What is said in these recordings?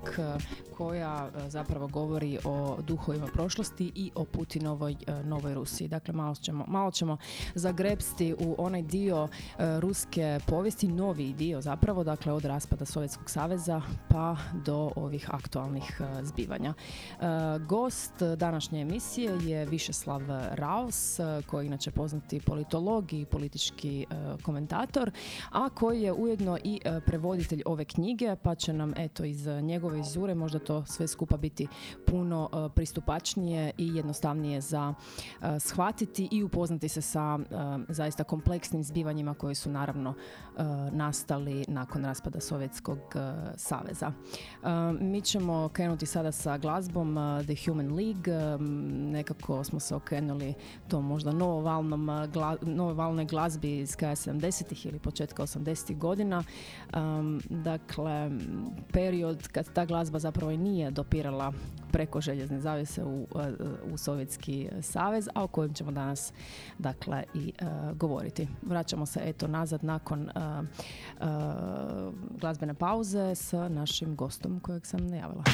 drugi zapravo govori o duhovima prošlosti i o Putinovoj eh, novoj Rusiji. Dakle, malo ćemo, malo ćemo zagrebsti u onaj dio eh, ruske povijesti, novi dio zapravo, dakle od raspada Sovjetskog saveza pa do ovih aktualnih zbivanja. Gost današnje emisije je Višeslav Raus, koji inače poznati politolog i politički komentator, a koji je ujedno i prevoditelj ove knjige, pa će nam eto iz njegove izure možda to sve skupa biti puno eh, pristupačnije i jednostavnije za eh, shvatiti i upoznati se sa eh, zaista kompleksnim zbivanjima koji su naravno nastali nakon raspada Sovjetskog saveza. Mi ćemo krenuti sada sa glazbom The Human League. nekako smo se okrenuli tom možda novovalnom, novovalnoj glazbi iz kraja 70-ih ili početka 80-ih godina. Dakle, period kad ta glazba zapravo i nije dopirala preko željezne zavese u, eh, u Sovjetski savez, a o kojem ćemo danas dakle i eh, govoriti. Vraćamo se eto nazad nakon eh, eh, glazbene pauze s našim gostom kojeg sam najavila.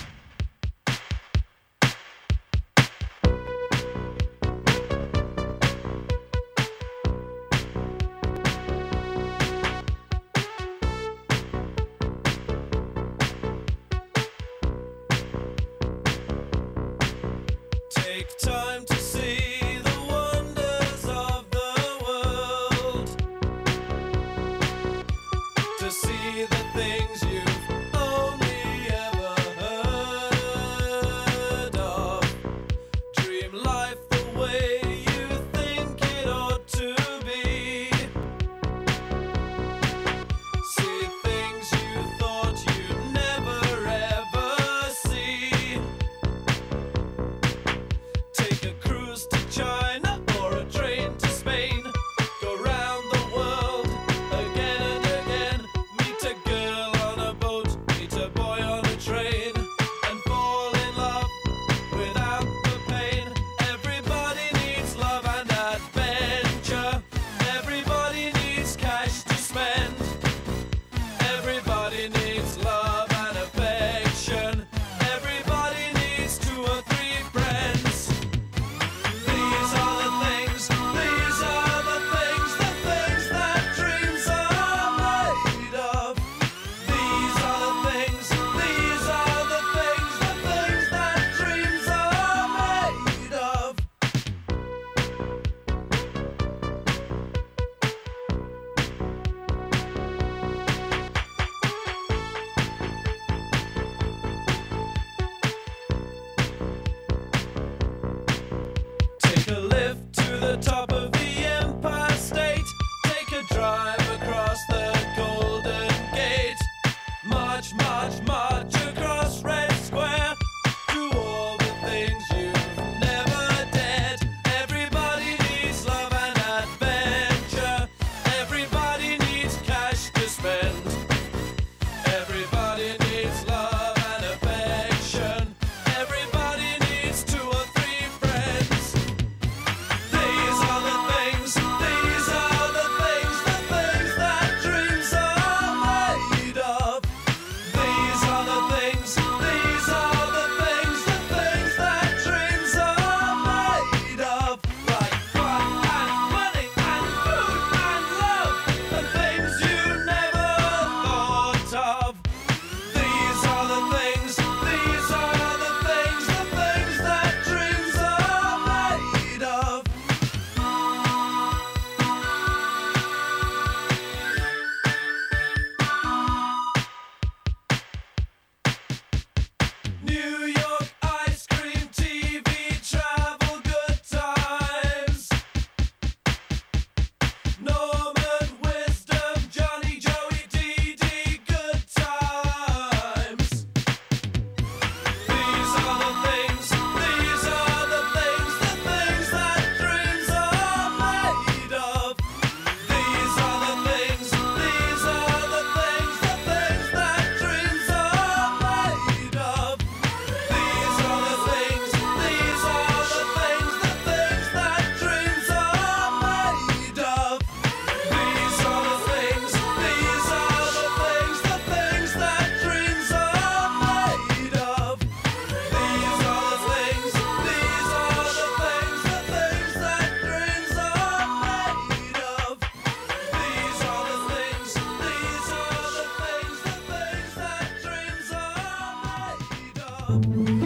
up.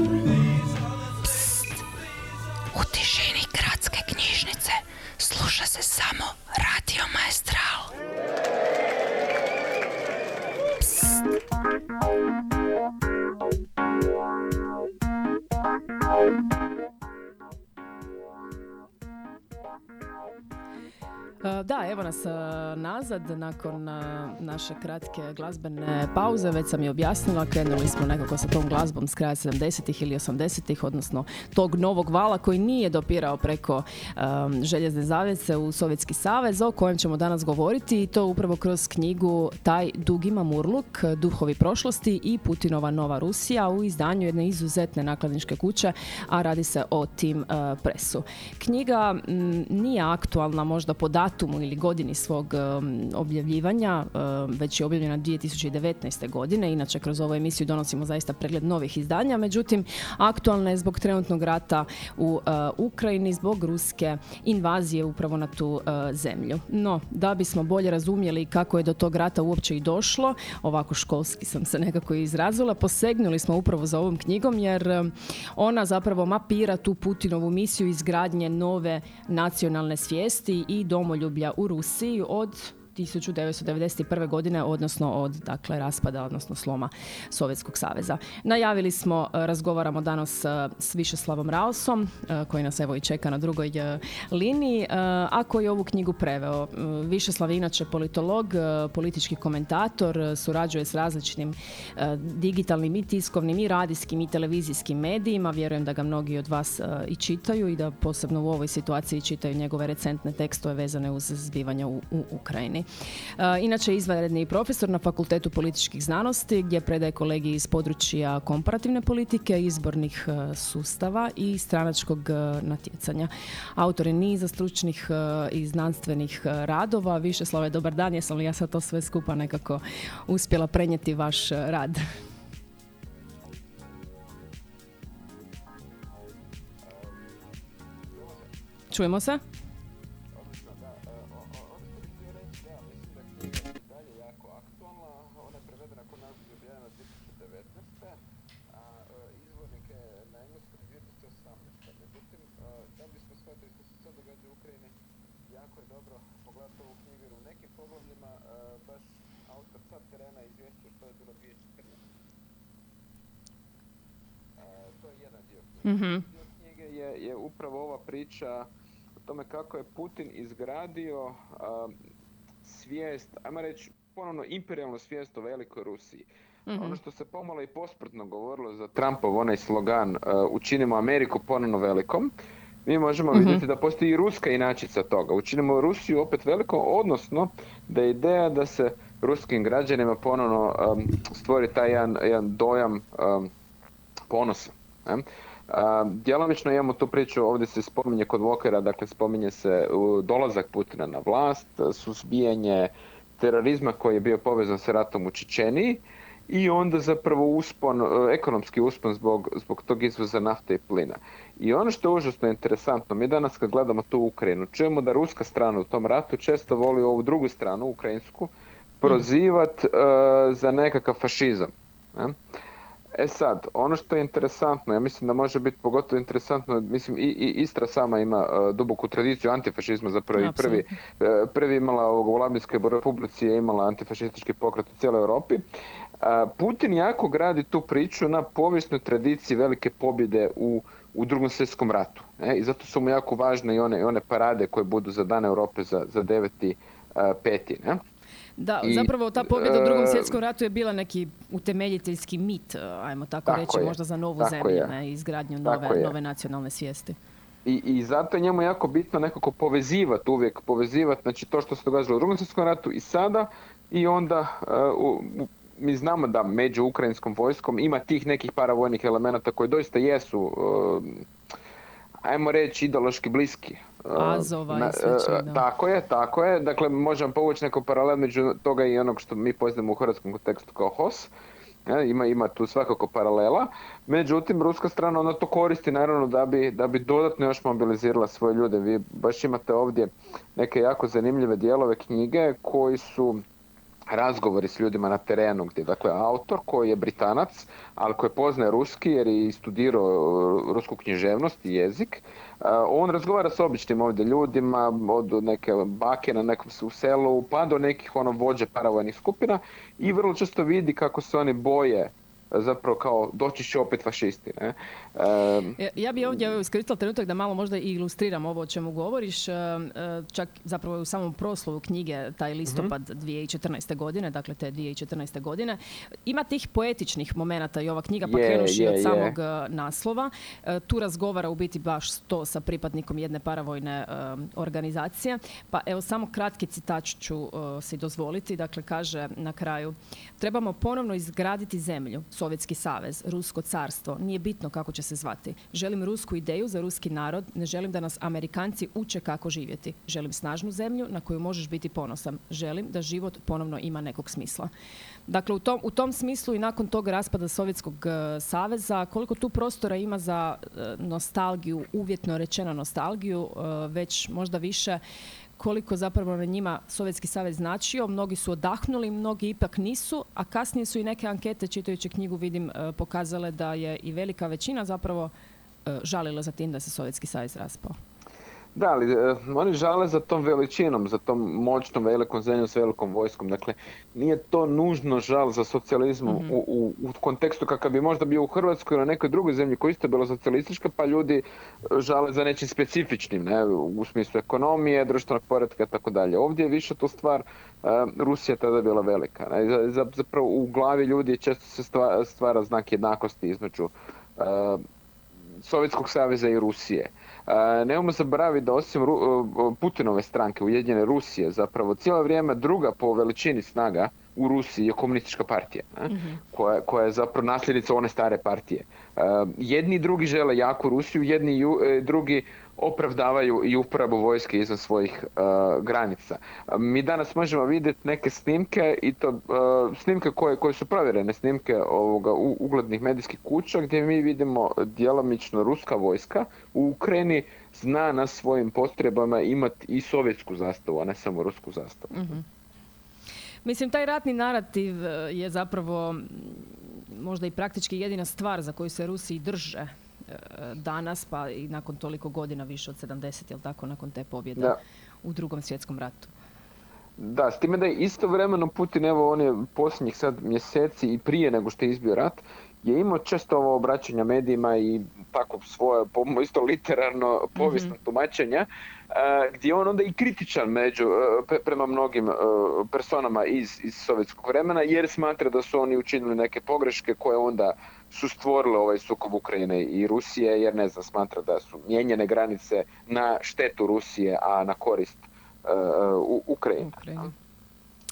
Evo nas e, nazad nakon e, naše kratke glazbene pauze. Već sam je objasnila, krenuli smo nekako sa tom glazbom s kraja 70-ih ili 80-ih, odnosno tog novog vala koji nije dopirao preko em, željezne zavjese u Sovjetski savez, o kojem ćemo danas govoriti i to upravo kroz knjigu Taj dugi mamurluk, duhovi prošlosti i Putinova nova Rusija u izdanju jedne izuzetne nakladničke kuće, a radi se o Tim e, Presu. Knjiga m, nije aktualna možda po datumu ili godini svog em, objavljivanja, em, već je objavljena 2019. godine. Inače, kroz ovu emisiju donosimo zaista pregled novih izdanja, međutim, aktualna je zbog trenutnog rata u e, Ukrajini, zbog ruske invazije upravo na tu e, zemlju. No, da bismo bolje razumjeli kako je do tog rata uopće i došlo, ovako školski sam se nekako izrazila, posegnuli smo upravo za ovom knjigom jer e, ona zapravo mapira tu Putinovu misiju izgradnje nove nacionalne svijesti i domoljublja u Rusiji od 1991. godine, odnosno od dakle, raspada, odnosno sloma Sovjetskog saveza. Najavili smo, e, razgovaramo danas e, s Višeslavom Raosom, e, koji nas evo i čeka na drugoj liniji, a koji je ovu knjigu preveo. Višeslav je inače politolog, politički komentator, surađuje s različitim digitalnim i tiskovnim i radijskim i televizijskim medijima. Vjerujem da ga mnogi od vas i čitaju i da posebno u ovoj situaciji čitaju njegove recentne tekstove vezane uz zbivanja u, u Ukrajini. E, Inače izvanredni profesor na Fakultetu političkih znanosti gdje predaje kolegiji iz područja komparativne politike, izbornih e, sustava i stranačkog e, natjecanja. Autor je niza stručnih i znanstvenih radova. Više slove, dobar dan, jesam li ja sad to sve skupa nekako uspjela prenijeti vaš rad? Čujemo se? Dio knjige. Je, je upravo ova priča o tome kako je Putin izgradio a, svijest, ajmo reći ponovno imperijalnu svijest o velikoj Rusiji. Ono što se pomalo i pospretno govorilo za Trumpov onaj slogan a, učinimo Ameriku ponovno velikom, mi možemo vidjeti da postoji i ruska inačica toga. Učinimo Rusiju opet velikom, odnosno da je ideja da se ruskim građanima ponovno am, stvori taj jedan, jedan dojam am, ponosa. ne? Djelomično imamo tu priču, ovdje se spominje kod Vokera, dakle spominje se dolazak Putina na vlast, suzbijanje terorizma koji je bio povezan sa ratom u Čečeniji i onda zapravo uspon, ekonomski uspon zbog, zbog tog izvoza nafte i plina. I ono što je užasno interesantno, mi danas kad gledamo tu Ukrajinu, čujemo da ruska strana u tom ratu često voli ovu drugu stranu, ukrajinsku, prozivat e, za nekakav fašizam. ne? E sad, ono što je interesantno, ja mislim da može biti pogotovo interesantno, mislim i, i Istra sama ima e, duboku tradiciju antifašizma, zapravo i prvi, e, prvi imala ovog, u Labinskoj republici je imala antifašistički pokret u cijeloj Europi. A, Putin jako gradi tu priču na povijesnoj tradiciji velike pobjede u, u drugom svjetskom ratu. Ne? I zato su mu jako važne i one, i one parade koje budu za Dan Europe za, za 9. a, peti. Ne? Da, I, zapravo ta pobjeda u drugom e, svjetskom ratu je bila neki utemeljiteljski mit, e, ajmo tako, Tako reći, je, možda za novu zemlju, je. ne, izgradnju nove, nove nacionalne svijesti. I, I zato je njemu jako bitno nekako povezivati uvijek, povezivati znači to što se događalo u drugom svjetskom ratu i sada i onda uh, u- mi znamo da među ukrajinskom vojskom ima tih nekih paravojnih elemenata koji doista jesu uh, ajmo reći ideološki bliski. Azova i na- slični, uh, da. Tako je, tako je. Dakle, možemo povući neko paralel među toga i onog što mi poznamo u hrvatskom kontekstu kao HOS. E, ima, ima tu svakako paralela. Međutim, ruska strana ona to koristi naravno da bi, da bi dodatno još mobilizirala svoje ljude. Vi baš imate ovdje neke jako zanimljive dijelove knjige koji su razgovori s ljudima na terenu gdje dakle autor koji je Britanac, ali koji poznaje ruski jer je studirao e, rusku književnost i jezik, e, on razgovara s običnim ovdje ljudima, od neke bake na nekom u selu, pa do nekih ono vođe paravojnih skupina i vrlo često vidi kako se oni boje zapravo kao doći će opet fašisti. Ne? Ja- Ja bi ovdje iskoristila trenutak da malo možda i ilustriram ovo o čemu govoriš. E, e, Čak zapravo u samom proslovu knjige, taj listopad 2014. godine, dakle te 2014. godine, ima tih poetičnih momenata i ova knjiga, pa Je, krenuši je, od je. samog e, naslova. E, Tu razgovara u biti baš to sa pripadnikom jedne paravojne e, organizacije. Pa evo samo kratki citač ću e, si dozvoliti. Dakle, kaže na kraju, trebamo ponovno izgraditi zemlju, Sovjetski savez, Rusko carstvo, nije bitno kako će se zvati. Želim rusku ideju za ruski narod, ne želim da nas Amerikanci uče kako živjeti. Želim snažnu zemlju na koju možeš biti ponosan. Želim da život ponovno ima nekog smisla. Dakle, u tom, u tom smislu i nakon tog raspada Sovjetskog e, saveza, koliko tu prostora ima za e, nostalgiju, uvjetno rečeno nostalgiju, e, već možda više koliko zapravo na njima Sovjetski savez značio. Mnogi su odahnuli, mnogi ipak nisu, a kasnije su i neke ankete, čitajući knjigu vidim, e, pokazale da je i velika većina zapravo e, žalila za tim da se Sovjetski savez raspao. Da, ali e, oni žale za tom veličinom, za tom moćnom velikom zemljom s velikom vojskom. Dakle, nije to nužno žal za socijalizmom Mhm. u, u, u kontekstu kakav bi možda bio u Hrvatskoj ili na nekoj drugoj zemlji koja je isto bila socijalistička, pa ljudi e, žale za nečim specifičnim, ne, u smislu ekonomije, društvenog poretka i tako dalje. Ovdje je više to stvar, e, Rusija je tada bila velika. Ne, za- za- zapravo u glavi ljudi često se stva- stvara znak jednakosti između Sovjetskog saveza i Rusije. Nemojmo zaboraviti da osim Putinove stranke, Ujedinjene Rusije, zapravo cijelo vrijeme druga po veličini snaga u Rusiji je komunistička partija, ne? koja, koja je zapravo nasljednica one stare partije. Jedni i drugi žele jaku Rusiju, jedni i e, drugi opravdavaju i uporabu vojske izvan svojih e, granica. Mi danas možemo vidjeti neke snimke i to e, snimke koje, koje su provjerene, snimke ovoga u- uglednih medijskih kuća gdje mi vidimo djelomično ruska vojska u Ukrajini zna na svojim postrojbama imati i sovjetsku zastavu, a ne samo rusku zastavu. Mislim, taj ratni narativ e, je zapravo možda i praktički jedina stvar za koju se Rusi i drže e, danas, pa i nakon toliko godina, više od 70, jel tako, nakon te pobjede Da. u drugom svjetskom ratu. Da, s time da je istovremeno Putin, evo on je posljednjih sad mjeseci i prije nego što je izbio rat, je imao često ovo obraćanja medijima i tako svoje, isto literarno povijesno tumačenja, e, gdje je on onda i kritičan među, e, pre- prema mnogim e, personama iz, iz sovjetskog vremena, jer smatra da su oni učinili neke pogreške koje onda su stvorile ovaj sukob Ukrajine i Rusije, jer ne znam, smatra da su mijenjene granice na štetu Rusije, a na korist e, u Ukrajine.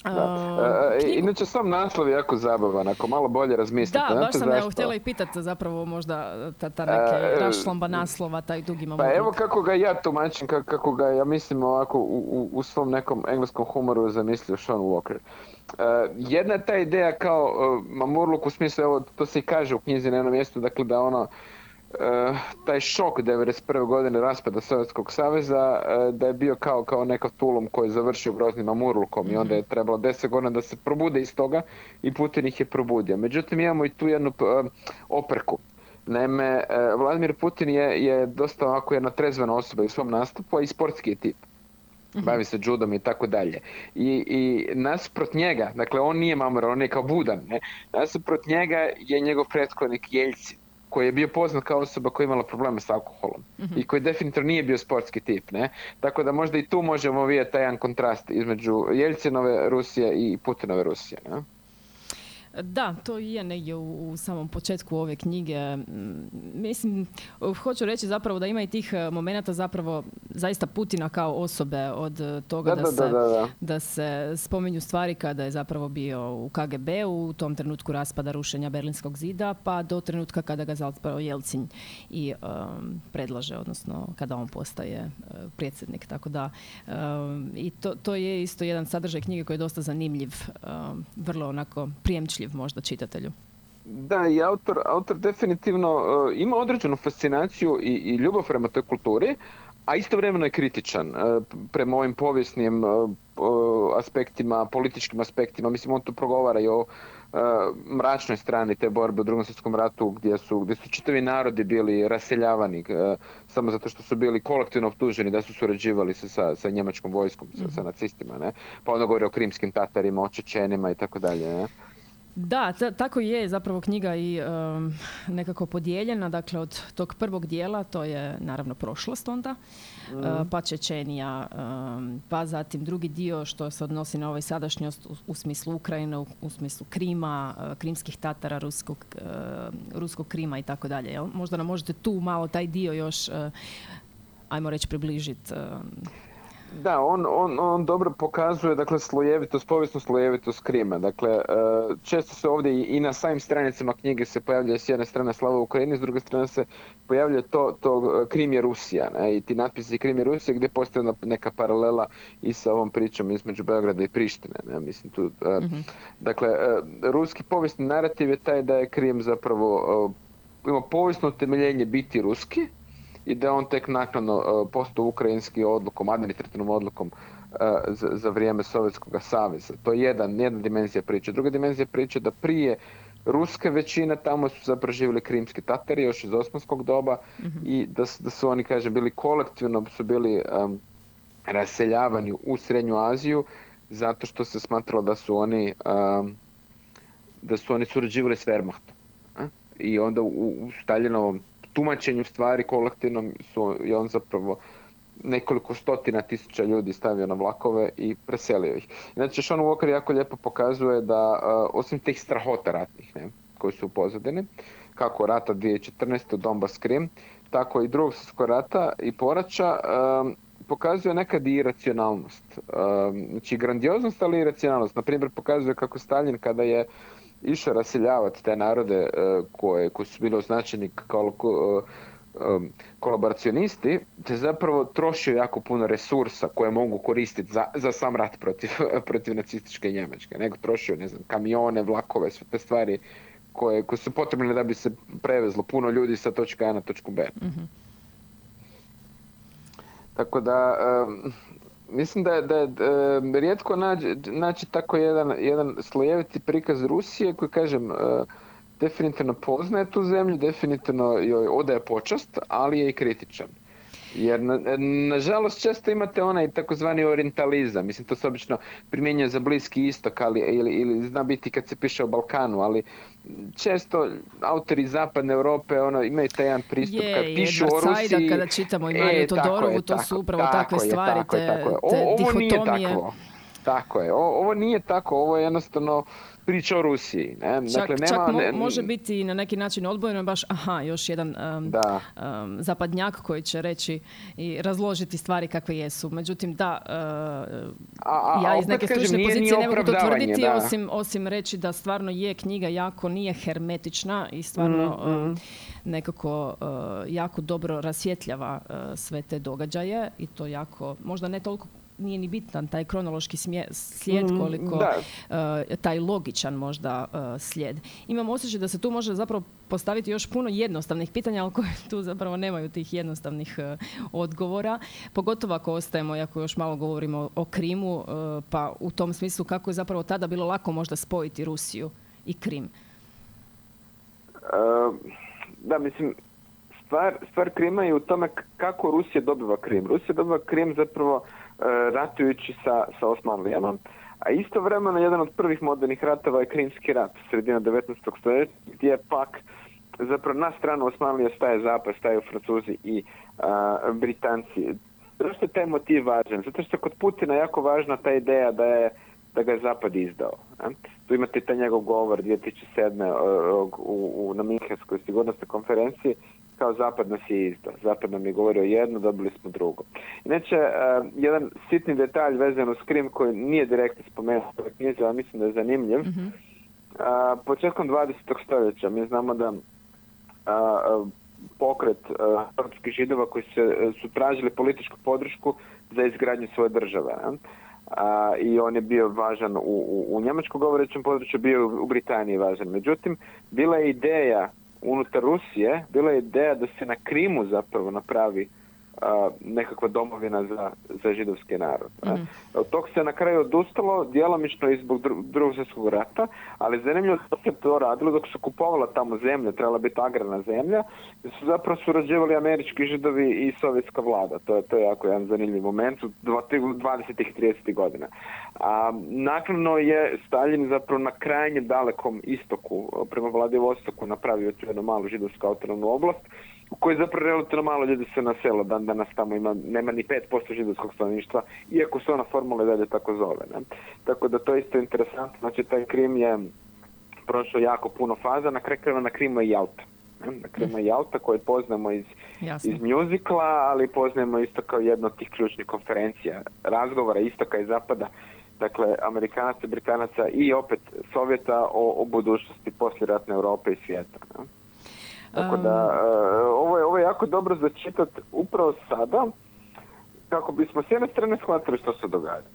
Da. E, knjigu- inače sam naslov je jako zabavan, ako malo bolje razmislite. Da, baš sam evo zašto? htjela i pitati zapravo možda ta, ta neke E, rašlomba naslova, taj dugi Pa evo kako ga ja tumačim, ka- kako ga ja mislim ovako u, u, u svom nekom engleskom humoru zamislio Sean Walker. E, jedna je ta ideja kao mamurluk u smislu, evo to se i kaže u knjizi na jednom mjestu, dakle da ono e, taj šok 91. godine raspada Sovjetskog saveza e, da je bio kao, kao nekav tulum koji je završio groznim mamurlukom i onda je trebalo 10 godina da se probude iz toga i Putin ih je probudio. Međutim, imamo i tu jednu e, oprku. Naime, Vladimir Putin je, je dosta ovako jedna trezvena osoba u svom nastupu, a i sportski je tip. Bavi se judom i tako dalje. I, i nasuprot njega, dakle on nije mamar, on je kao budan, ne? nasuprot njega je njegov prethodnik Jeljcin koji je bio poznat kao osoba koja je imala probleme s alkoholom i koji definitivno nije bio sportski tip, ne? Tako da možda i tu možemo vidjeti taj jedan kontrast između Jeljcinove Rusije i Putinove Rusije, ne? Da, to i je negdje u, u samom početku ove knjige. Mislim, hoću reći zapravo da ima i tih uh, momenata zapravo zaista Putina kao osobe od uh, toga Da, da, da, se, da, da, da. da se spominju stvari kada je zapravo bio u KGB-u, u tom trenutku raspada rušenja Berlinskog zida, pa do trenutka kada ga zapravo Jelcin i um, predlaže, odnosno kada on postaje uh, predsjednik. Tako da um, i to, to je isto jedan sadržaj knjige koji je dosta zanimljiv, um, vrlo onako prijemčljiv možda čitatelju. Da, i autor, autor definitivno uh, ima određenu fascinaciju i, i ljubav prema toj kulturi, a istovremeno je kritičan uh, prema ovim povijesnim uh, aspektima, političkim aspektima. Mislim, on tu progovara i o mračnoj strani te borbe u drugom svjetskom ratu gdje su, gdje su čitavi narodi bili raseljavani samo zato što su bili kolektivno optuženi da su surađivali sa, sa, sa njemačkom vojskom, sa, sa nacistima. Ne? Pa onda govori o krimskim tatarima, o Čečenima i tako dalje. Ne? Da, ta- tako je zapravo knjiga i em, nekako podijeljena. Dakle, od tog prvog dijela, to je naravno prošlost onda, e, pa Čečenija, em, pa zatim drugi dio što se odnosi na ovaj sadašnjost u, u smislu Ukrajine, u, u smislu Krima, e, krimskih tatara, ruskog, e, ruskog Krima i tako dalje. Možda nam možete tu malo taj dio još, ajmo reći, približiti. Da, on, on, on dobro pokazuje dakle, slojevitost, povijesnu slojevitost Krima. Dakle, e, često se ovdje i- na samim stranicama knjige se pojavljuje s jedne strane slava Ukrajini, s druge strane se pojavljuje to, to e, Krim je Rusija. Ne? I ti natpisi Krim je Rusija gdje postoji neka paralela i sa ovom pričom između Beograda i Prištine. Ne? Mislim, tu, e, Dakle, ruski povijesni narativ je taj da je Krim zapravo ima povijesno utemeljenje biti ruski, i da je on tek naknadno uh, postao ukrajinski odlukom, administrativnom odlukom uh, za, za vrijeme Sovjetskog saveza. To je jedan, jedna dimenzija priče. Druga dimenzija priče da prije ruske većine tamo su zapravo živjeli krimski tatari još iz osmanskog doba i da, su- da su oni, kažem, bili kolektivno, su bili um, raseljavani u Srednju Aziju zato što se smatralo da su oni um, da su oni surađivali s Wehrmachtom. a? I onda u, u Staljinovom tumačenju stvari kolektivnom su, je on zapravo nekoliko stotina tisuća ljudi stavio na vlakove i preselio ih. Znači, Sean Walker jako lijepo pokazuje da, uh, osim tih strahota ratnih, ne, koji su u kako rata 2014. Donbass Krim, tako i drugog svjetskog rata i poraća, um, pokazuje nekad i iracionalnost. Um, znači, grandioznost, ali i iracionalnost. Na primjer, pokazuje kako Stalin kada je išao raseljavati te narode e, koje, koji su bili označeni kao e, um, kolaboracionisti, te zapravo trošio jako puno resursa koje mogu koristiti za, za sam rat protiv, protiv nacističke Njemačke. Nego trošio, ne znam, kamione, vlakove, sve te stvari koje, koje su potrebne da bi se prevezlo puno ljudi sa točka A na točku B. Tako da, mislim da je, da rijetko nađe, naći tako jedan, jedan slojeviti prikaz Rusije koji, kažem, e, definitivno poznaje tu zemlju, definitivno joj odaje počast, ali je i kritičan. Jer na- nažalost često imate onaj takozvani orientalizam, mislim to se obično primjenjuje za Bliski istok ali, ili, ili zna biti kad se piše o Balkanu, ali često autori zapadne Europe ono, imaju taj jedan pristup Je, kad pišu o Rusiji. kada čitamo i Mariju E, tako Todorovu, je, to su tako- upravo tako takve je, stvari, tako je, te- tako je. O- te ovo nije dihotomije. takvo. Tako je, o- ovo nije tako, ovo je jednostavno priča o Rusiji. Ne? Čak, dakle, čak nema, mo- ne- može biti i na neki način odbojeno baš, aha, još jedan um, Da. um, zapadnjak koji će reći i razložiti stvari kakve jesu. Međutim, da, uh, a ja iz neke kažem, stručne nije- pozicije nije ne mogu to tvrditi, da. osim, osim reći da stvarno je knjiga jako, nije hermetična i stvarno Mm, um, nekako uh, jako dobro rasvjetljava uh, sve te događaje i to jako, možda ne toliko nije ni bitan taj kronološki smje- slijed koliko Mm, da. uh, taj logičan možda uh, slijed. Imam osjećaj da se tu može zapravo postaviti još puno jednostavnih pitanja, ali koje tu zapravo nemaju tih jednostavnih uh, odgovora. Pogotovo ako ostajemo, ako još malo govorimo o Krimu, uh, pa u tom smislu kako je zapravo tada bilo lako možda spojiti Rusiju i Krim. Uh, da, mislim, stvar, stvar Krima je u tome kako Rusija dobiva Krim. Rusija dobiva Krim zapravo uh, ratujući sa, sa Osmanlijama, a istovremeno jedan od prvih modernih ratova je Krimski rat, sredina 19. stoljeća, gdje je pak zapravo na stranu Osmanlije staje Zapad, staju Francuzi i uh, Britanci. Zašto je taj motiv važan? Zato što kod Putina jako važna ta ideja da je da ga je Zapad izdao. Tu imate taj njegov govor 2007. o- u, u, na Minhenskoj sigurnosnoj konferenciji kao Zapad nas je izdao. Zapad nam je govorio jedno, dobili smo drugo. Inače, eh, jedan sitni detalj vezan uz Krim koji nije direktno spomenut u knjizi, ali mislim da je zanimljiv. A, početkom 20. stoljeća mi znamo da a, pokret a, europskih židova koji se, e, su tražili političku podršku za izgradnju svoje države. ne? A, I on je bio važan u, u, u njemačko govorećem području, bio je u Britaniji važan. Međutim, bila je ideja unutar Rusije, bila je ideja da se na Krimu zapravo napravi nekakva domovina za, za židovski narod. ne. Od tog se na kraju odustalo, djelomično i zbog dru- drugog svjetskog rata, ali zanimljivo da se to radilo dok su kupovala tamo zemlja, trebala biti agrarna zemlja, su zapravo surađivali američki židovi i sovjetska vlada. To je, to je jako jedan zanimljiv moment u dva- 20. i 30. godina. A naknadno je Stalin zapravo na krajnje dalekom istoku, prema Vladivostoku, napravio tu jednu malu židovsku autonomnu oblast, u kojoj zapravo relativno malo ljudi se naselo, dan danas tamo ima, nema ni 5% židovskog stanovništva, iako se ona formula dalje tako zove. Ne? Tako da to je isto interesantno, znači taj Krim je prošao jako puno faza, na kraju na Krimu je Jalta. Na Krimu je Jalta koju poznamo iz, iz mjuzikla, ali poznajemo isto kao jednu od tih ključnih konferencija, razgovora istoka i zapada, dakle Amerikanaca, Britanaca i opet Sovjeta o, o budućnosti poslijeratne Europe i svijeta. Ne? Tako da, e, ovo je, ovo je jako dobro začitat upravo sada, kako bismo s jedne strane shvatili što se događa.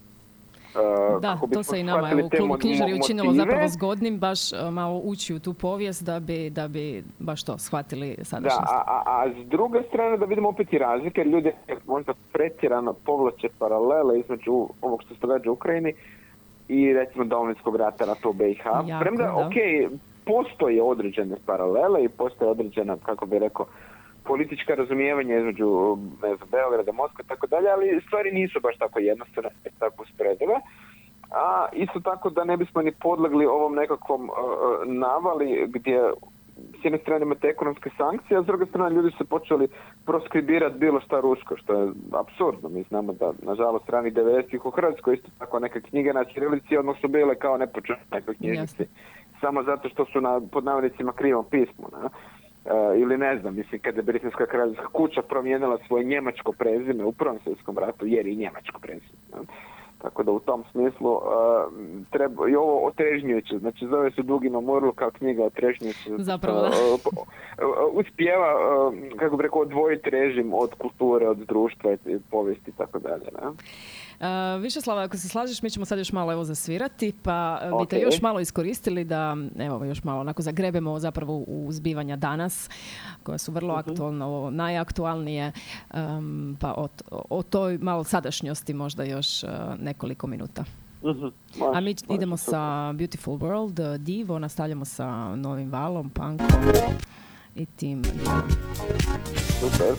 E, Da, to se i nama u klubu knjižari učinilo zapravo zgodnim baš e, malo ući u tu povijest da bi, da bi baš to shvatili Da, sadašnjost. a, a, a s druge strane da vidimo opet i razlike, jer ljudi možda pretjerano povlače paralele između ovog što se događa u Ukrajini i recimo Domovinskog rata rata u BiH. Jako, Premda, da. ok, postoje određene paralele i postoje određena, kako bi rekao, politička razumijevanja između ne znam, Beograda, Moskve i tako dalje, ali stvari nisu baš tako jednostavne, tako usporedive. A isto tako da ne bismo ni podlegli ovom nekakvom uh, navali gdje s jedne strane imate ekonomske sankcije, a s druge strane ljudi su počeli proskribirati bilo šta rusko, što je apsurdno. Mi znamo da, nažalost, ranih 90-ih u Hrvatskoj isto tako neke knjige na ćirilici odmah su bile kao nepočetne knjižnici. Samo zato što su na, pod navodnicima krivom pismu. Ne? E, ili ne znam, mislim, kada je Britanska kraljevska kuća promijenila svoje njemačko prezime u Prvom svjetskom ratu, jer je i njemačko prezime. ne? Tako da u tom smislu uh, treba, i ovo otrežnjujuće, znači zove se Dugi Mamurlu kao knjiga otrežnjujuće. Zapravo, da. uh, uh, uh, uspijeva, kako bi rekao, odvojiti režim od kulture, od društva i povijesti i tako dalje. Ne? Uh, Višeslava, ako se slažeš, mi ćemo sad još malo evo zasvirati, pa uh, bi te još malo iskoristili da, evo, još malo onako zagrebemo zapravo u zbivanja danas, koja su vrlo aktualna, ovo najaktualnije, um, pa o, o toj malo sadašnjosti možda još uh, nekoliko minuta. Može, A mi idemo super. sa Beautiful World, uh, Divo, nastavljamo sa novim valom, punkom i tim. Super.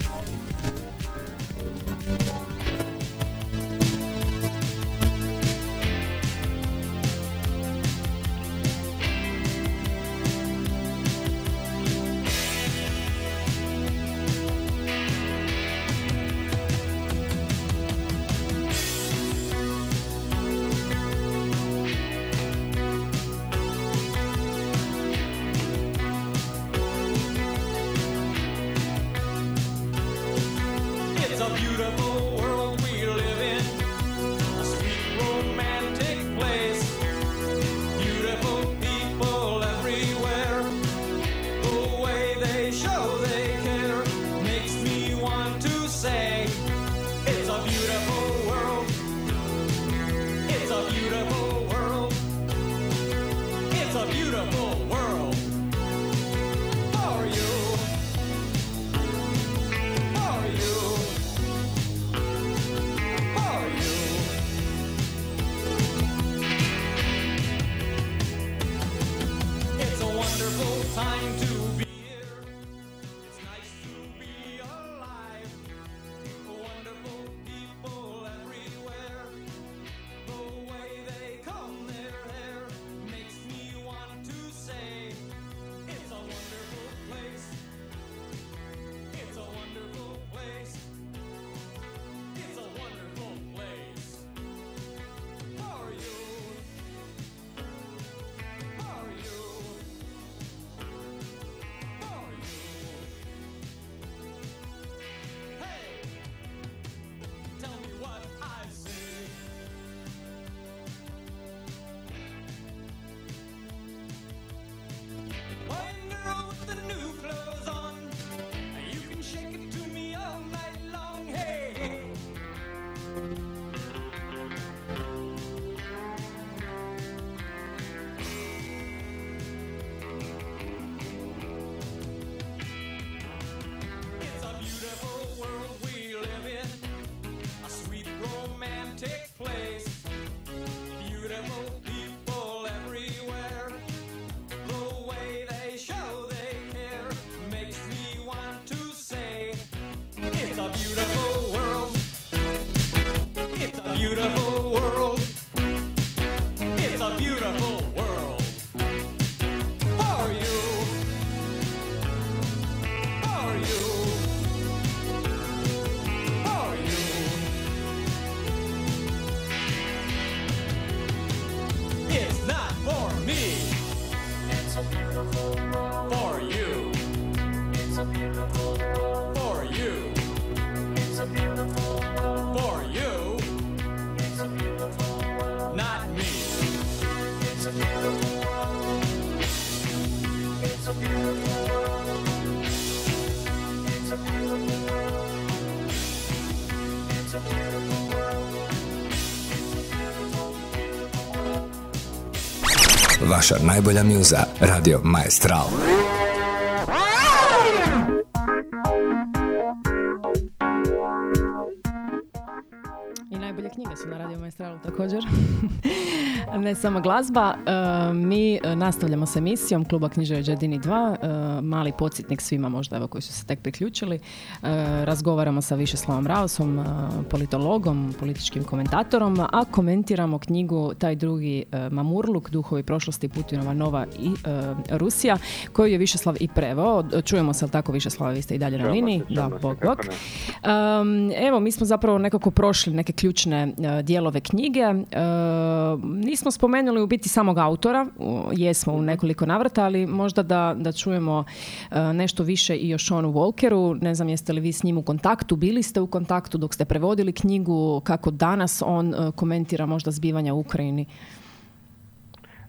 Vaša najbolja mjuza, Radio Maestral. I najbolje knjige su na Radio Maestralu također. ne samo glazba. E, mi e, nastavljamo s emisijom Kluba književja Đedini 2. Mali podsjetnik svima možda evo koji su se tek priključili. E, razgovaramo sa Višeslavom Raosom, e, politologom, političkim komentatorom, a komentiramo knjigu Taj drugi e, Mamurluk, duhovi prošlosti Putinova nova i e, Rusija, koju je Višeslav i preveo. Čujemo se, ali tako Višeslava, vi ste i dalje na liniji. Da, ne. Um, evo, mi smo zapravo nekako prošli neke ključne dijelove knjige. Nismo spomenuli u biti samog autora, jesmo u nekoliko navrata, ali možda da, da čujemo nešto više i o Seanu Walkeru. Ne znam jeste li vi s njim u kontaktu, bili ste u kontaktu dok ste prevodili knjigu, kako danas on uh, komentira možda zbivanja u Ukrajini.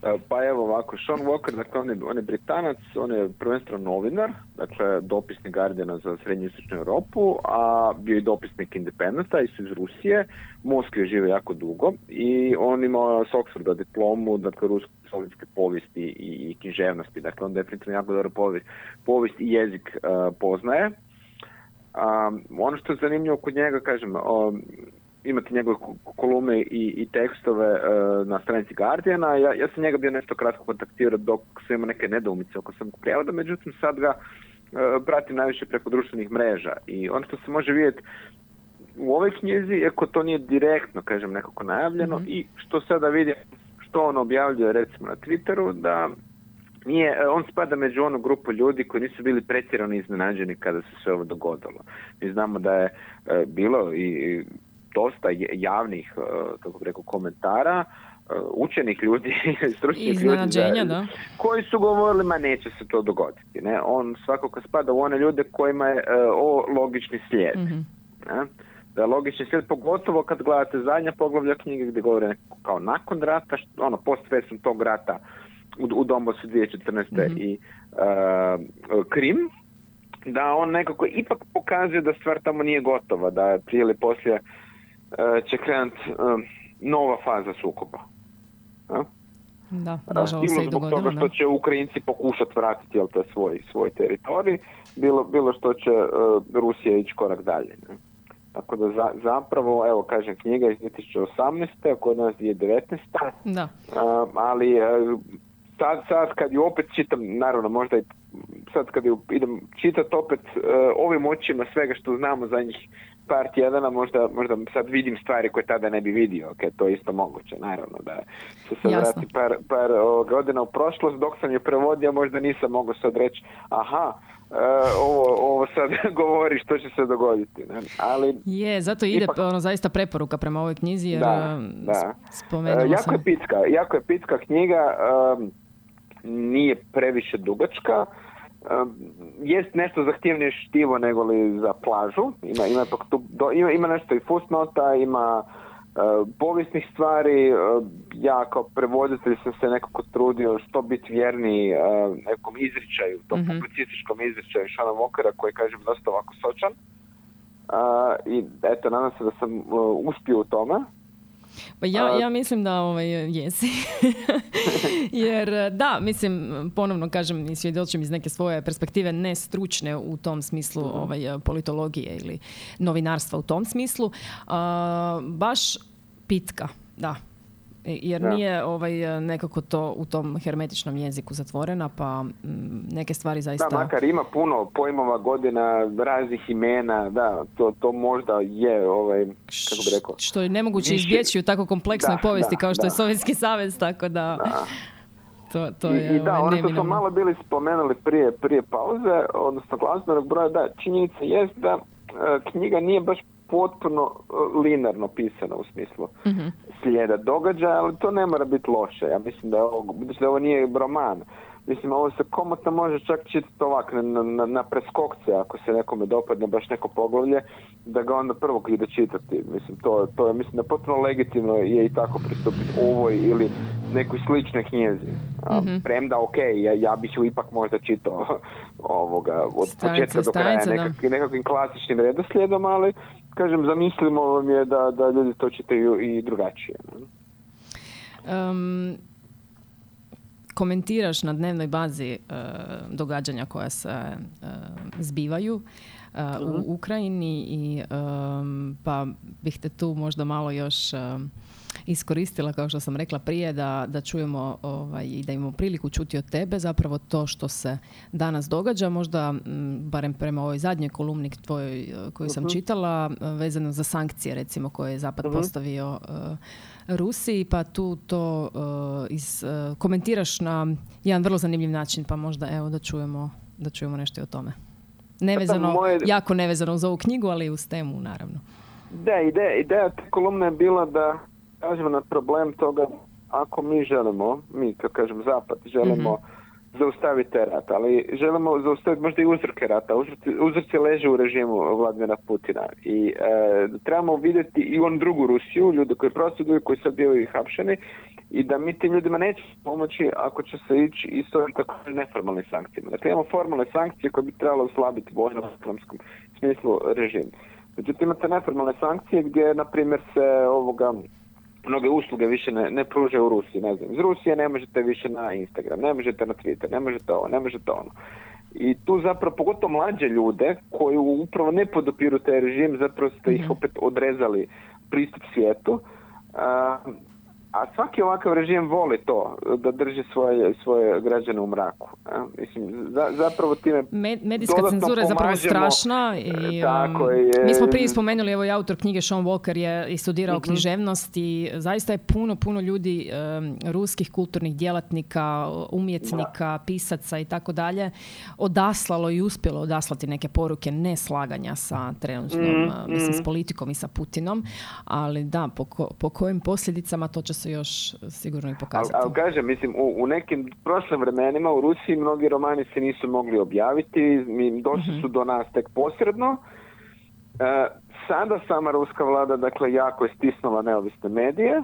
E, Pa evo ovako, Sean Walker, dakle on je, on je Britanac, on je prvenstveno novinar, dakle dopisnik Guardiana za srednju istočnu Europu, a bio je dopisnik Independenta iz iz Rusije, u je živio jako dugo i on imao s Oxforda diplomu, dakle ruske sovjetske povijesti i, i književnosti, dakle on definitivno jako dobro povijest, povijest i jezik e, poznaje. A, ono što je zanimljivo kod njega, kažem, o, imate njegove ko- kolumne i, i tekstove e, na stranici Guardiana. Ja, ja sam njega bio nešto kratko kontaktirao dok sam imao neke nedoumice oko samog prijevoda, međutim sad ga pratim najviše preko društvenih mreža. I ono što se može vidjeti u ovoj knjizi, iako to nije direktno, kažem, nekako najavljeno, i što sada vidim, što on objavljuje recimo na Twitteru, da nije, e, on spada među onu grupu ljudi koji nisu bili pretjerano iznenađeni kada se sve ovo dogodilo. Mi znamo da je e, bilo i i dosta javnih, e, kako rekao, komentara, e, učenih ljudi, stručnih ljudi, da- da. koji su govorili, ma neće se to dogoditi. Ne? On svakako spada u one ljude kojima je e, ovo logični slijed. Mhm. Ne? Da je logični slijed, pogotovo kad gledate zadnja poglavlja knjige gdje govore kao nakon rata, što, ono, post festum tog rata u, u Donbasu 2014. i e, Krim, da on nekako ipak pokazuje da stvar tamo nije gotova, da prije ili poslije e, će krenut e, nova faza sukoba. Da, nažalost se i zbog toga što da. će Ukrajinci pokušati vratiti jel, svoj, svoj teritorij, bilo, bilo što će e, Rusija ići korak dalje. Ne? Tako da za, zapravo, evo kažem, knjiga iz 2018. a kod nas 2019. Da. A, ali e, sad, sad kad ju opet čitam, naravno možda i sad kad ju idem čitati opet e, ovim očima svega što znamo za njih par tjedana, možda, možda sad vidim stvari koje tada ne bi vidio, ok, to je isto moguće, naravno da se sad Jasno. vrati par, par godina u prošlost, dok sam je prevodio možda nisam mogao sad reći, aha, e, ovo, ovo sad govori što će se dogoditi, ne? ali Je, zato ide Ipak- ono zaista preporuka prema ovoj knjizi jer Da, e, da. spomenula E, jako sam. je pitka, jako je pitka knjiga, um, nije previše dugačka, jest nešto zahtjevnije štivo nego li za plažu, ima, ima, tu, do- ima, ima nešto i fusnota, ima uh, povijesnih stvari, uh, ja kao prevoditelj sam se nekako trudio što biti vjerniji uh, nekom izričaju, tom Mhm. publicističkom izričaju Šana Vokera koji kažem dosta ovako sočan. I eto, nadam se da sam uspio u tome. Pa ja, ja mislim da ovaj, jesi. Jer e, da, mislim, ponovno kažem i svjedočim iz neke svoje perspektive ne stručne u tom smislu ovaj, e, politologije ili novinarstva u tom smislu. A, baš pitka, da. I- Jer Da. nije ovaj, e, nekako to u tom hermetičnom jeziku zatvorena, pa neke stvari zaista... Da, makar ima puno pojmova godina, raznih imena, da, to, to možda je, ovaj, kako bi rekao, što je nemoguće izbjeći u tako kompleksnoj Da, povijesti da, kao što je. Sovjetski savez, tako da, to, to I, je i da, ovaj, ono što smo malo bili spomenuli prije, prije pauze, odnosno glazbenog broja, da, činjenica jest da e, knjiga nije baš potpuno e, linarno pisana u smislu slijeda događaja, ali to ne mora biti loše. Ja mislim da je ovo, budući da ovo nije roman, Mislim, ovo se komotno može čak čitati ovak na, na, na preskokce, ako se nekome dopadne baš neko poglavlje, da ga onda prvog ide čitati. Mislim, to, to je, mislim, da potpuno legitimno je i tako pristupiti ovoj ili nekoj sličnoj knjezi. A, Mhm. Premda, ok, ja, ja bih ju ipak možda čitao ovoga, od Stanice, početka do kraja stanice, da. nekakvim, nekakvim klasičnim redoslijedom, ali kažem, zamislimo vam je da, da ljudi to čitaju i drugačije. Em, komentiraš na dnevnoj bazi e, događanja koja se e, zbivaju e, u Ukrajini i em, pa bih te tu možda malo još iskoristila kao što sam rekla prije da, da čujemo ovaj, i da imamo priliku čuti od tebe zapravo to što se danas događa možda m, barem prema ovoj zadnjoj kolumni tvojoj e, koju sam čitala e, vezano za sankcije recimo koje je Zapad postavio e, Rusiji pa tu to iz, komentiraš na jedan vrlo zanimljiv način pa možda evo da čujemo da čujemo nešto i o tome. Nevezano, moje- jako nevezano uz ovu knjigu, ali i uz temu naravno. Da, ideja, ideja te kolumne je bila da kažemo na problem toga ako mi želimo, mi kao kažem zapad, želimo zaustaviti taj rat, ali želimo zaustaviti možda i uzroke rata. Uzroci, uzroci leže u režimu Vladimira Putina i e, trebamo vidjeti i on drugu Rusiju, ljude koji prosvjeduju, koji sad bivaju hapšeni i da mi tim ljudima neće pomoći ako će se ići i s ovim tako neformalnim sankcijama. Dakle, imamo formalne sankcije koje bi trebalo oslabiti vojno u ekonomskom smislu režim. Međutim, imate neformalne sankcije gdje, na primjer, se ovoga mnoge usluge više ne, ne pružaju u Rusiji, ne znam, iz Rusije ne možete više na Instagram, ne možete na Twitter, ne možete ovo, ne možete ono. I tu zapravo, pogotovo mlađe ljude koji upravo ne podopiru taj režim, zapravo ste ih opet odrezali pristup svijetu. A svaki ovakav režim voli to, da drži svoje, svoje građane u mraku. a. Mislim, za, zapravo time Me- medijska cenzura je zapravo strašna i Tako um, je. mi smo prije spomenuli, evo i autor knjige Sean Walker je i studirao Mhm. književnost i zaista je puno, puno ljudi um, ruskih kulturnih djelatnika, umjetnika, pisaca i tako dalje odaslalo i uspjelo odaslati neke poruke neslaganja sa trenutnom, Mhm, uh, mislim, s politikom i sa Putinom, ali da, po, ko- po kojim posljedicama to će se još sigurno i pokazati. ali kažem, mislim, u, u nekim prošlim vremenima u Rusiji mnogi romani se nisu mogli objaviti, mi, došli su do nas tek posredno. E, sada sama ruska vlada, dakle, jako je stisnula neovisne medije.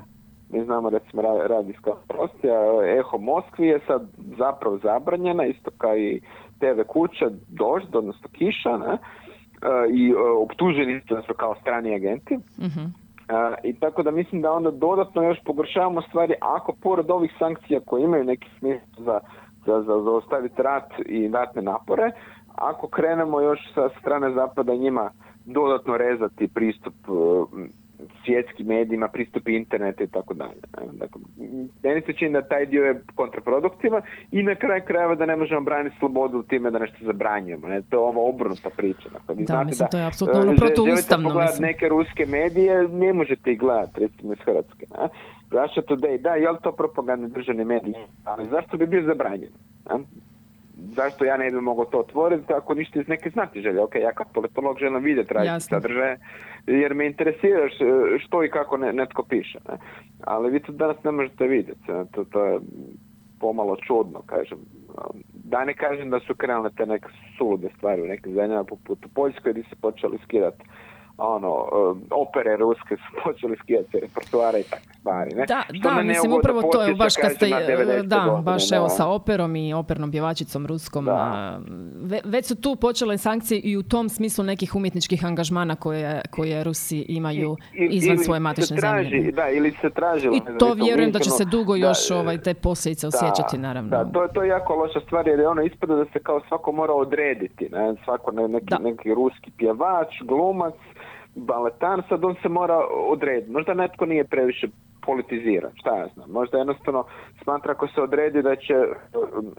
Mi znamo, recimo, ra- radijska prostija, Eho Moskvi je sad zapravo zabranjena, isto kao i TV kuća, Dožd, odnosno Kiša, ne? E, i e, optuženi su da su kao strani agenti. Mhm. I tako da mislim da onda dodatno još pogoršavamo stvari ako pored ovih sankcija koje imaju neki smisla za, za, za zaustaviti rat i ratne napore, ako krenemo još sa strane zapada njima dodatno rezati pristup uh, svjetskim medijima, pristup internetu i tako dalje. Dakle, meni se čini da taj dio je kontraproduktivan i na kraju krajeva da ne možemo braniti slobodu time da nešto zabranjujemo. Ne? To je ova obrnuta priča. Dakle, vi Da, znate mislim, da, to je apsolutno e, ono žel- protuustavno, Želite pogledati neke ruske medije, ne možete ih gledati, recimo iz Hrvatske. Ne? Russia Today, da, je li to propagandni državni medij? Ali zašto bi bio zabranjen? Ne? Zašto ja ne bi mogao to otvoriti ako ništa iz neke znati želje? Ok, ja kao politolog želim vidjeti raditi sadržaje, jer me interesira što i kako ne, netko piše. Ne? Ali vi to danas ne možete vidjeti. To, to je pomalo čudno, kažem. Da ne kažem da su krenule te neke sulude stvari u nekim zemljama poput u Poljskoj gdje se počeli skidati ono, um, opere ruske su počeli skidati se repertoara i takve stvari, ne? Da, Što da, mislim upravo to je baš kad ste, 90. da, godine, baš evo sa operom i opernom pjevačicom ruskom. Da. a, ve- već su tu počele sankcije i u tom smislu nekih umjetničkih angažmana koje, koje Rusi imaju I- izvan ili svoje matične traži, zemlje. Da, ili se tražilo. I ne znam, to vjerujem da će se dugo još e, ovaj, te posljedice osjećati, naravno. Da, to, to je jako loša stvar jer je ono ispada da se kao svako mora odrediti. Ne? Svako ne, neki, neki ruski pjevač, glumac, baletan, sad on se mora odrediti. Možda netko nije previše politiziran, šta ja znam. Možda jednostavno smatra ako se odredi da će um,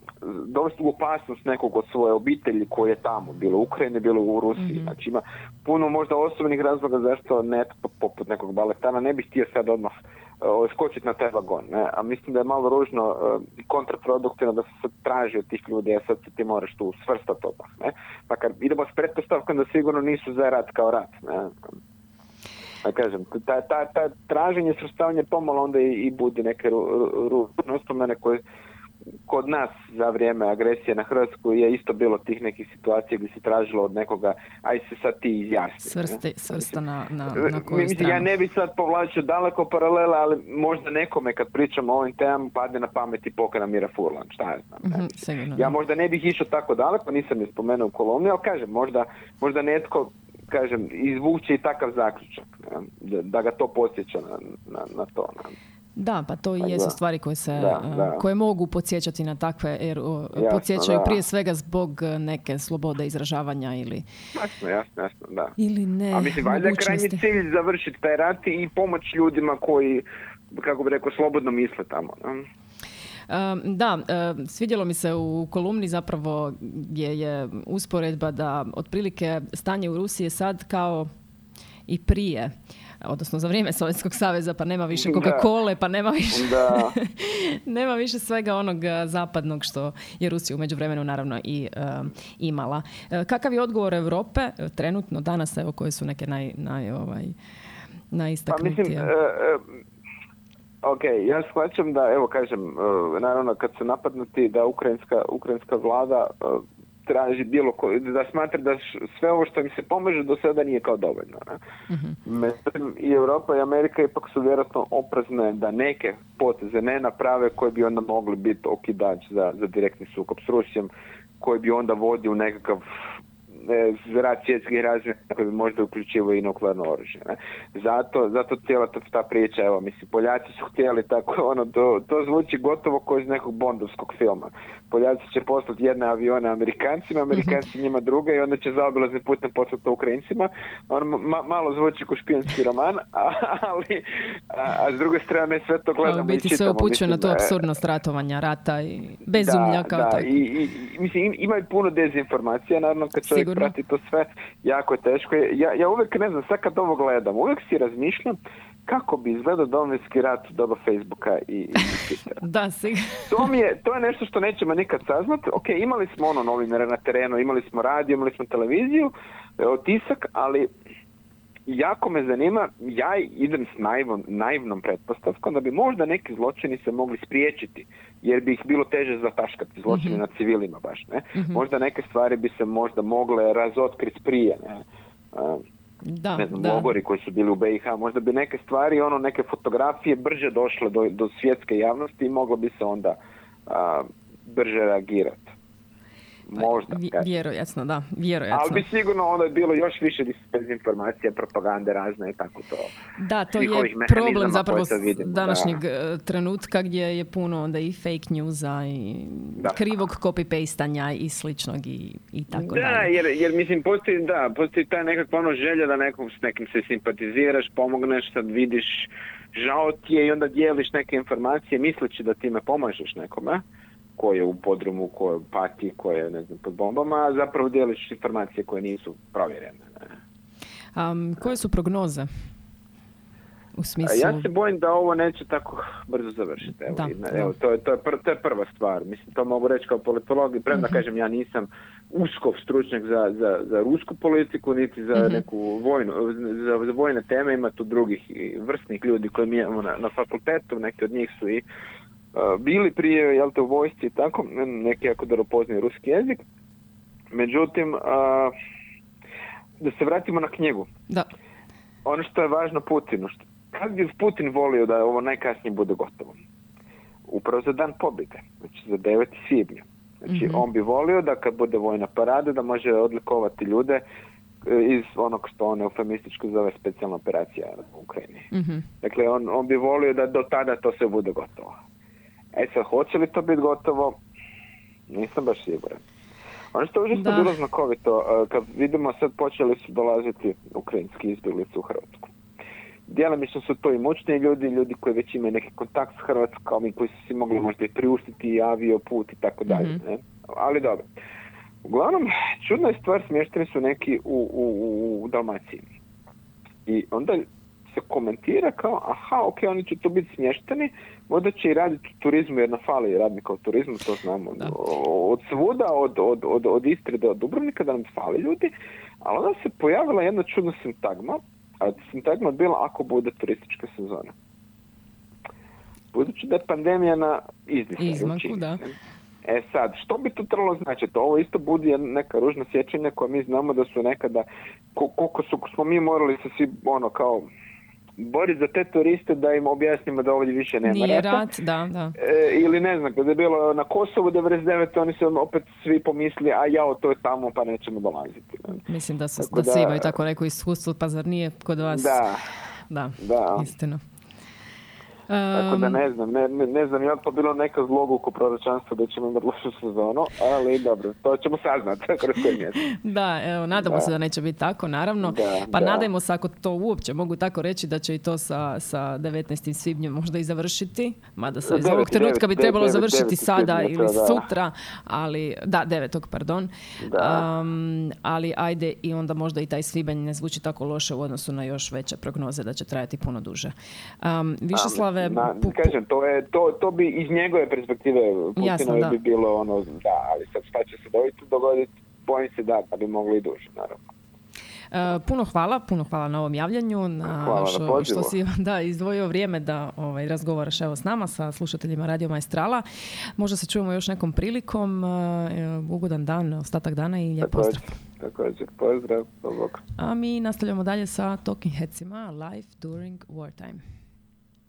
dovesti u opasnost nekog od svoje obitelji koji je tamo, bilo u Ukrajini, bilo u Rusiji. Znači ima puno možda osobnih razloga zašto netko poput nekog baletana ne bi htio sad odmah skočiti na taj vagon. Ne? A mislim da je malo ružno uh, i kontraproduktivno da se traži od tih ljudi, a sad ti moraš tu svrstati odmah. Ne? Pa kad idemo s pretpostavkom da sigurno nisu za rat kao rat. Ne? Da kažem, ta, ta, ta traženje, svrstavanje pomalo onda i, i budi neke ru, ru, ru- uspomene koje kod nas za vrijeme agresije na Hrvatsku je isto bilo tih nekih situacija gdje se tražilo od nekoga aj se sad ti izjasni. Svrste, svrsta na, na, na koju Mislim, ja stranu. ne bi sad povlačio daleko paralela, ali možda nekome kad pričamo o ovim temama padne na pamet i pokana Mira Furlan, šta ja znam. ne? Mhm, sigurno. Ja da. možda ne bih išao tako daleko, nisam je spomenuo u kolumni, ali kažem, možda, možda netko kažem, izvuče i takav zaključak, ne? da, da ga to podsjeća na, na, na to. ne? Da, pa to i Pa jesu da. stvari koje se, Da, da. koje mogu podsjećati na takve, jer Jasno, podsjećaju prije svega zbog uh, neke slobode izražavanja ili, Jasno, jasno, jasno, da. ili ne A mislim, valjda je krajnji cilj završiti taj rat i pomoć ljudima koji, kako bi rekao, slobodno misle tamo. da, svidjelo mi se u kolumni zapravo je, je usporedba da otprilike stanje u Rusiji je sad kao i prije, odnosno za vrijeme Sovjetskog saveza pa nema više Da. Coca-Cola, pa nema više Da. nema više svega onog a, zapadnog što je Rusija u međuvremenu naravno i um, imala. E, kakav je odgovor Europe e, trenutno danas, evo koje su neke naj, naj, ovaj, Pa najistaknutije? mislim, e, e, ok, ja shvaćam da, evo kažem, e, naravno kad su napadnuti da ukrajinska, ukrajinska vlada e, traži bilo ko, da smatra da sve ovo što im se pomaže do sada nije kao dovoljno. Ne? Međutim, i Europa i Amerika ipak su vjerojatno oprazne da neke poteze ne naprave koje bi onda mogli biti okidač za, za direktni sukob s Rusijom, koji bi onda vodio u nekakav e, rat svjetskih razmjera koji bi možda uključivao i nuklearno oružje. Ne? Zato, zato cijela ta, ta priča, evo, mislim, Poljaci su htjeli tako, ono, to, to zvuči gotovo kao iz nekog bondovskog filma. Poljaci će poslati jedne avione Amerikancima, Amerikanci njima druge i onda će zaobilaznim putem poslati to Ukrajincima. Ono ma- malo zvuči kao špijonski roman, a- ali a, a s druge strane sve to gledamo i biti sve čitamo. upućuje na e, apsurdnost ratovanja, rata i bezumlja da, kao da, tako. I, i, i- mislim, im- ima i puno dezinformacija, naravno kad čovjek. Prati to sve, jako je teško. Ja, ja uvijek ne znam, sad kad ovo gledam, uvijek si razmišljam kako bi izgledao domovinski rat u doba Facebooka i, i Twittera. Da, sigurno. To, mi je, to je nešto što nećemo nikad saznati. Ok, imali smo ono novinare na terenu, imali smo radio, imali smo televiziju, e, otisak, ali jako me zanima, ja idem s naivnom, naivnom pretpostavkom da bi možda neki zločini se mogli spriječiti, jer bi ih bilo teže zataškati zločine nad civilima baš, ne? Možda neke stvari bi se možda mogle razotkriti prije, ne? A, Da, ne znam, da. logori koji su bili u BiH, možda bi neke stvari, ono, neke fotografije brže došle do, do svjetske javnosti i moglo bi se onda a, brže reagirati. Možda. Vi-. Vjerojatno, da, vjerojatno. Ali bi sigurno onda bilo još više dezinformacija, propagande razne i tako to. Da, to svih je problem zapravo vidimo, današnjeg da. e, trenutka gdje je puno onda i fake newsa i Da. krivog copy-pastanja i sličnog i, i tako Da, dalje. jer, jer mislim, postoji, da, postoji ta nekakva ono želja da nekom, s nekim se simpatiziraš, pomogneš, sad vidiš, žao ti je i onda dijeliš neke informacije misleći da time pomažeš nekome ko je u podrumu, ko je u pati, ko je, ne znam, pod bombama, a zapravo dijeliš informacije koje nisu provjerene. ne. Am, koje su prognoze? U smislu... Ja se bojim da ovo neće tako brzo završiti. Evo, Da, da. evo to, je, to, je pr- to je prva stvar. Mislim, to mogu reći kao politolog i premda Mhm. kažem ja nisam uskov stručnjak za, za, za rusku politiku, niti za Mhm. neku vojnu, za, za vojne teme, ima tu drugih vrsnih ljudi koji mi imamo na, na fakultetu, neki od njih su i uh, bili prije, jel te, u vojsci tako, neki jako dobro poznaju ruski jezik. Međutim, uh, da se vratimo na knjigu Da, ono što je važno Putinu, što, kad bi Putin volio da ovo najkasnije bude gotovo? Upravo za dan pobjede, znači za 9. svibnja. Znači on bi volio da kad bude vojna parada da može odlikovati ljude e, iz onog što on eufemistički zove specijalna operacija u Ukrajini. mhm. Dakle, on, on bi volio da do tada to sve bude gotovo. E sad, hoće li to biti gotovo? Nisam baš siguran. Ono što je užasno bilo znakovito, e, kad vidimo sad počeli su dolaziti ukrajinski izbjeglice u Hrvatsku. Djelomično su to imućniji ljudi, ljudi koji već imaju neki kontakt s Hrvatskom i koji su si mogli možda i priuštiti i avio put i tako dalje. Mhm. ne? Ali dobro. Uglavnom, čudna je stvar, smješteni su neki u, u, u, u Dalmaciji. I onda se komentira kao, aha, ok, oni će tu biti smješteni, možda će i raditi u turizmu, jer na fali radnika u turizmu, to znamo. Da. Od svuda, od, od, od, od Istre do Dubrovnika, da nam fali ljudi, ali onda se pojavila jedna čudna sintagma, a sintagma je bila ako bude turistička sezona. budući da je pandemija na čini da. E sad, što bi to trebalo značiti? Ovo isto budi neka ružna sjećanja koja mi znamo da su nekada, ko- koliko su, smo mi morali se svi, ono, kao, boriti za te turiste da im objasnimo da ovdje više nema Nije rata. rat, da, da. E, ili ne znam, kada je bilo na Kosovu 99. oni su opet svi pomisli, a jao, to je tamo, pa nećemo dolaziti. Mislim da, su, Tako da svi da- imaju tako neko iskustvo, pa zar nije kod vas? Da, Da, da. istina. Tako da ne znam, ne, ne, ne znam, je li to bilo neka zloguko proročanstvo da ćemo imati lošu sezonu, ali dobro, to ćemo saznati kroz koji mjesec. Da, evo, nadamo Da. se da neće biti tako, naravno. Da, pa da. nadajmo se ako to uopće mogu tako reći da će i to sa, sa 19. svibnjem možda i završiti. Mada se iz ovog trenutka bi trebalo završiti sada ili sutra, ali da, 9. pardon. Da. Um, ali ajde i onda možda i taj svibanj ne zvuči tako loše u odnosu na još veće prognoze da će trajati puno duže. Um, Višeslave, Na, pu- pu- kažem, to, je, to, to bi iz njegove perspektive Putinove bi bilo ono, da, ali sad šta će se dogoditi, dogoditi, bojim se da, da bi mogli i duže, naravno. E, puno hvala, puno hvala na ovom javljanju, na Hvala što, što si da, izdvojio vrijeme da ovaj, razgovaraš evo s nama, sa slušateljima Radio Maestrala. Možda se čujemo još nekom prilikom. E, ugodan dan, ostatak dana i lijep pozdrav. također, pozdrav. A mi nastavljamo dalje sa Talking Headsima, live during wartime.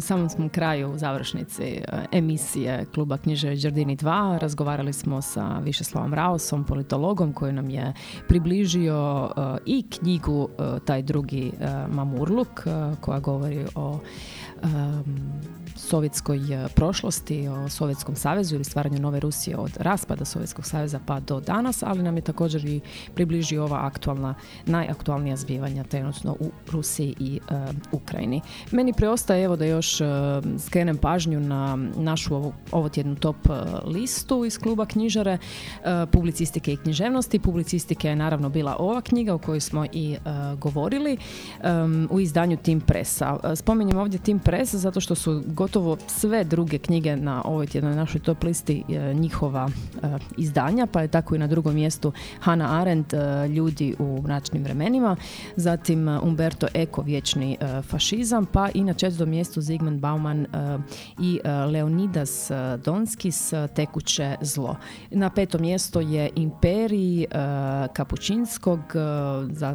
Samom smo kraju u završnici e, emisije kluba Knjiže Đardini 2. Razgovarali smo sa Višeslavom Raosom, politologom koji nam je približio e, i knjigu e, taj drugi Mamurluk koja govori o sovjetskoj e, prošlosti, o Sovjetskom savezu ili stvaranju nove Rusije od raspada Sovjetskog saveza pa do danas, ali nam je također i približio ova aktualna, najaktualnija zbivanja trenutno u Rusiji i e, Ukrajini. Meni preostaje evo da još uh, skrenem pažnju na našu ovo, ovo tjednu top listu iz kluba knjižare publicistike i književnosti. Publicistike je naravno bila ova knjiga o kojoj smo i govorili u izdanju Tim Pressa. Spominjem ovdje Tim Press zato što su gotovo sve druge knjige na ovoj tjednoj našoj top listi e, njihova e, izdanja, pa je tako i na drugom mjestu Hannah Arendt, e, Ljudi u mračnim vremenima, zatim Umberto Eco, Vječni fašizam, pa i na četvrtom mjestu Zygmunt Bauman i Leonidas Donskis, Tekuće zlo. Na petom mjesto je Imperij Kapučinskog,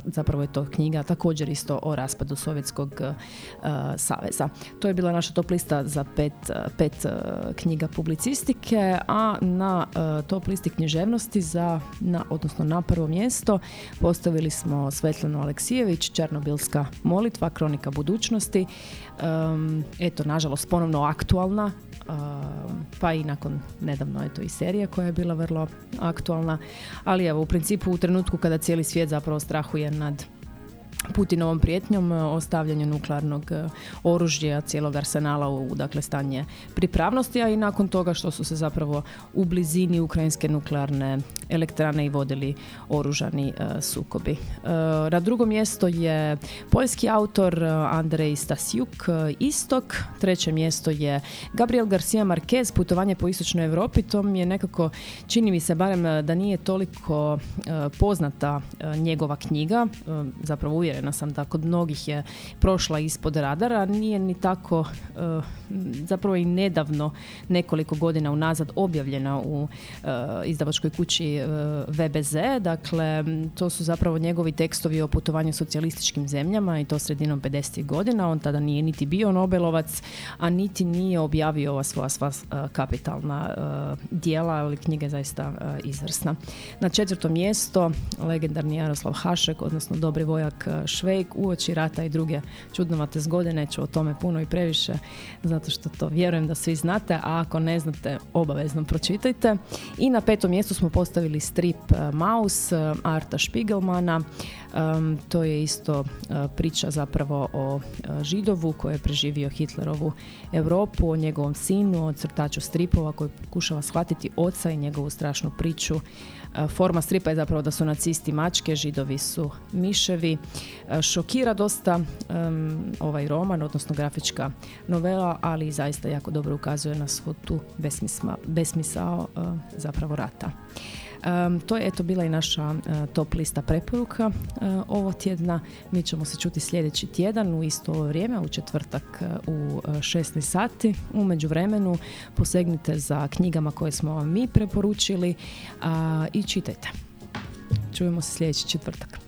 zapravo je to knjiga također isto o raspadu Sovjetskog saveza. To je bila naša top lista za pet, pet e, knjiga publicistike, a na e, top listi književnosti za, na, odnosno na prvo mjesto postavili smo Svetlanu Aleksijević, Černobilska molitva, kronika budućnosti. eto, nažalost, ponovno aktualna, pa i nakon nedavno je to i serija koja je bila vrlo aktualna, ali evo u principu u trenutku kada cijeli svijet zapravo strahuje nad Putinovom prijetnjom e, o stavljanju nuklearnog e, oružja, cijelog arsenala u dakle, stanje pripravnosti, a i nakon toga što su se zapravo u blizini ukrajinske nuklearne elektrane i vodili oružani e, sukobi. Na drugo mjesto je poljski autor Andrej Stasjuk, Istok. Treće mjesto je Gabriel Garcia Marquez, Putovanje po istočnoj Europi. To mi je nekako, čini mi se barem da nije toliko poznata njegova knjiga, zapravo uvjerena sam da kod mnogih je prošla ispod radara, nije ni tako eh, zapravo i nedavno nekoliko godina unazad objavljena u uh, izdavačkoj kući uh, VBZ, dakle to su zapravo njegovi tekstovi o putovanju socijalističkim zemljama i to sredinom 50. godina, on tada nije niti bio Nobelovac, a niti nije objavio ova svoja sva kapitalna dijela, ali knjiga zaista izvrsna. Na četvrto mjesto legendarni Jaroslav Hašek, odnosno dobri vojak Švejk, uoči rata i druge čudnovate zgode, neću o tome puno i previše zato što to vjerujem da svi znate, a ako ne znate, obavezno pročitajte. I na petom mjestu smo postavili strip e, Maus e, Arta Spiegelmana. to je isto e, priča zapravo o židovu koji je preživio Hitlerovu Europu, o njegovom sinu, o crtaču stripova koji pokušava shvatiti oca i njegovu strašnu priču Forma stripa je zapravo da su nacisti mačke, židovi su miševi. Šokira dosta ovaj roman, odnosno grafička novela, ali zaista jako dobro ukazuje na svu tu besmisao zapravo rata to je eto bila i naša e, top lista preporuka uh, ovo tjedna. Mi ćemo se čuti sljedeći tjedan u isto ovo vrijeme, u četvrtak e, u 16 sati. U međuvremenu posegnite za knjigama koje smo vam mi preporučili i čitajte. Čujemo se sljedeći četvrtak.